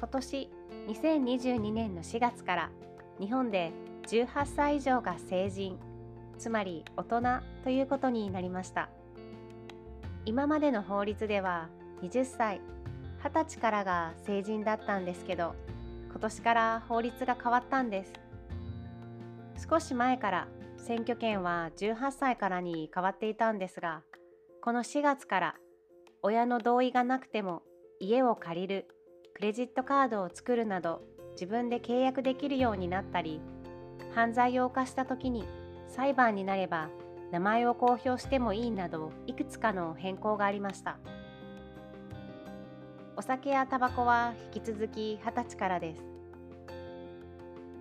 今年2022年の4月から日本で18歳以上が成人つまり大人ということになりました。今までの法律では20歳20歳からが成人だったんですけど今年から法律が変わったんです。少し前から選挙権は18歳からに変わっていたんですがこの4月から親の同意がなくても家を借りるクレジットカードを作るなど自分で契約できるようになったり犯罪を犯した時に裁判になれば名前を公表してもいいなどいくつかの変更がありました。お酒やタバコは引き続き20歳からです。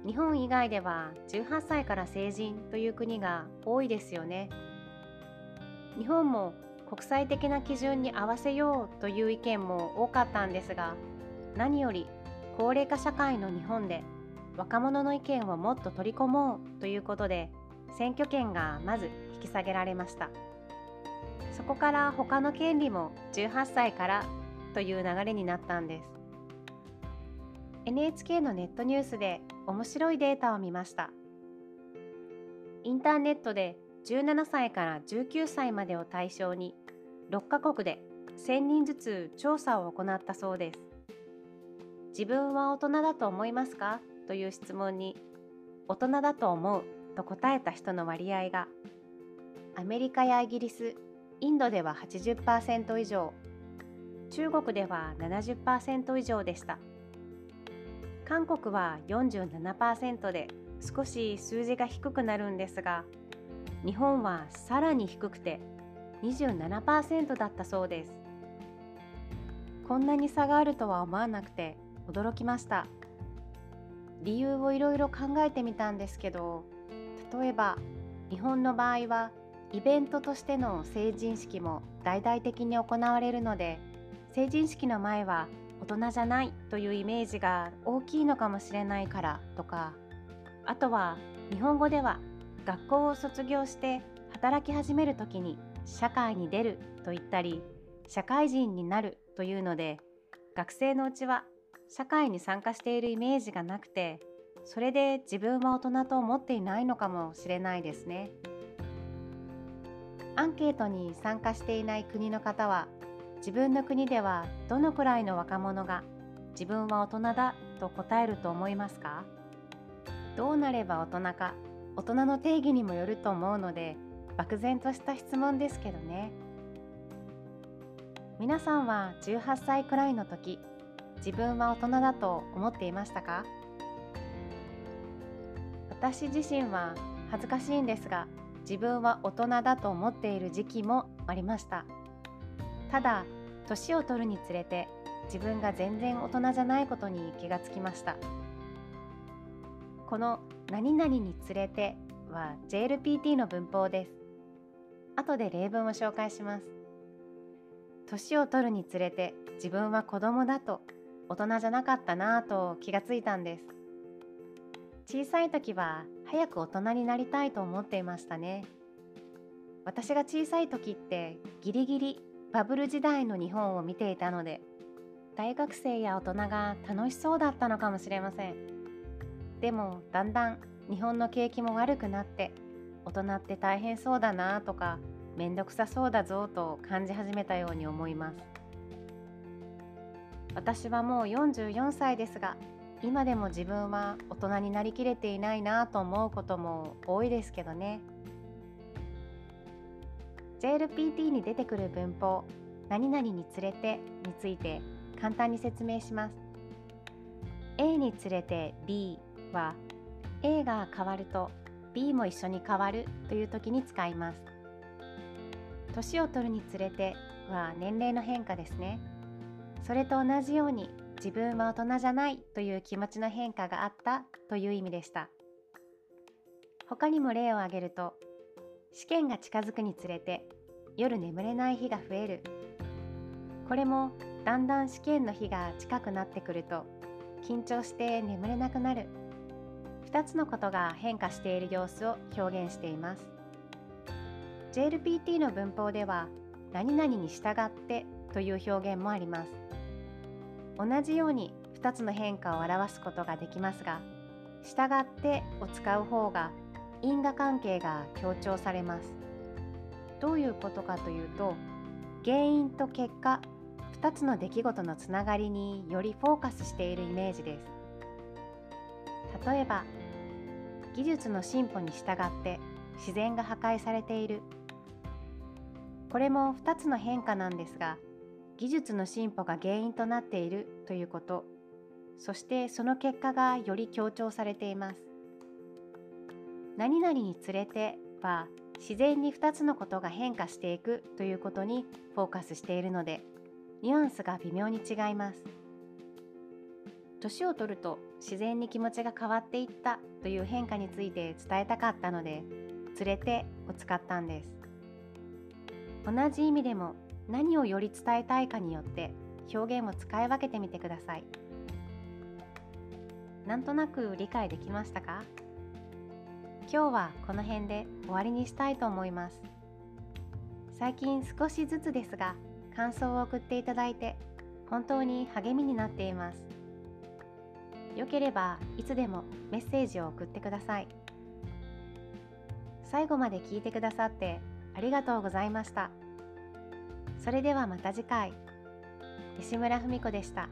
日本以外では18歳から成人という国が多いですよね。日本も国際的な基準に合わせようという意見も多かったんですが何より高齢化社会の日本で若者の意見をもっと取り込もうということで選挙権がまず引き下げられました。そこから他の権利も18歳からという流れになったんです。NHK のネットニュースで面白いデータを見ました。インターネットで17歳から19歳までを対象に6カ国で1000人ずつ調査を行ったそうです。自分は大人だと思いますか？という質問に大人だと思うと答えた人の割合がアメリカやイギリスインドでは80%以上中国では70%以上でした。韓国は47%で少し数字が低くなるんですが日本はさらに低くて27%だったそうです。こんなに差があるとは思わなくて驚きました。理由をいろいろ考えてみたんですけど例えば日本の場合はイベントとしての成人式も大々的に行われるので成人式の前は大人じゃないというイメージが大きいのかもしれないからとかあとは日本語では学校を卒業して働き始める時に社会に出ると言ったり社会人になるというので学生のうちは社会に参加しているイメージがなくてそれで自分は大人と思っていないのかもしれないですね。アンケートに参加していない国の方は自分の国ではどのくらいの若者が自分は大人だと答えると思いますか？どうなれば大人か大人の定義にもよると思うので漠然とした質問ですけどね。皆さんは18歳くらいの時自分は大人だと思っていましたか？私自身は恥ずかしいんですが自分は大人だと思っている時期もありました。ただ年を取るにつれて自分が全然大人じゃないことに気がつきました。この何々につれては JLPT の文法です。後で例文を紹介します。年を取るにつれて自分は子供だと大人じゃなかったなぁと気がついたんです。小さい時は早く大人になりたいと思っていましたね。私が小さい時ってギリギリバブル時代の日本を見ていたので大学生や大人が楽しそうだったのかもしれません。でもだんだん日本の景気も悪くなって大人って大変そうだなとかめんどくさそうだぞと感じ始めたように思います。私はもう44歳ですが今でも自分は大人になりきれていないなと思うことも多いですけどね。JLPT に出てくる文法何々につれてについて簡単に説明します。A につれて B は A が変わると B も一緒に変わるという時に使います。年を取るにつれては年齢の変化ですね。それと同じように自分は大人じゃないという気持ちの変化があったという意味でした。他にも例を挙げると試験が近づくにつれて夜眠れない日が増える。これもだんだん試験の日が近くなってくると緊張して眠れなくなる。2つのことが変化している様子を表現しています。JLPT の文法では何々に従ってという表現もあります。同じように2つの変化を表すことができますが従ってを使う方が因果関係が強調されます。どういうことかというと原因と結果2つの出来事のつながりによりフォーカスしているイメージです。例えば技術の進歩に従って自然が破壊されている。これも2つの変化なんですが技術の進歩が原因となっているということ。そしてその結果がより強調されています。何々につれては自然に2つのことが変化していくということにフォーカスしているのでニュアンスが微妙に違います。年を取ると自然に気持ちが変わっていったという変化について伝えたかったので「連れて」を使ったんです。同じ意味でも何をより伝えたいかによって表現を使い分けてみてください。なんとなく理解できましたか？今日はこの辺で終わりにしたいと思います。最近少しずつですが感想を送っていただいて本当に励みになっています。よければいつでもメッセージを送ってください。最後まで聞いてくださってありがとうございました。それではまた次回西村文子でした。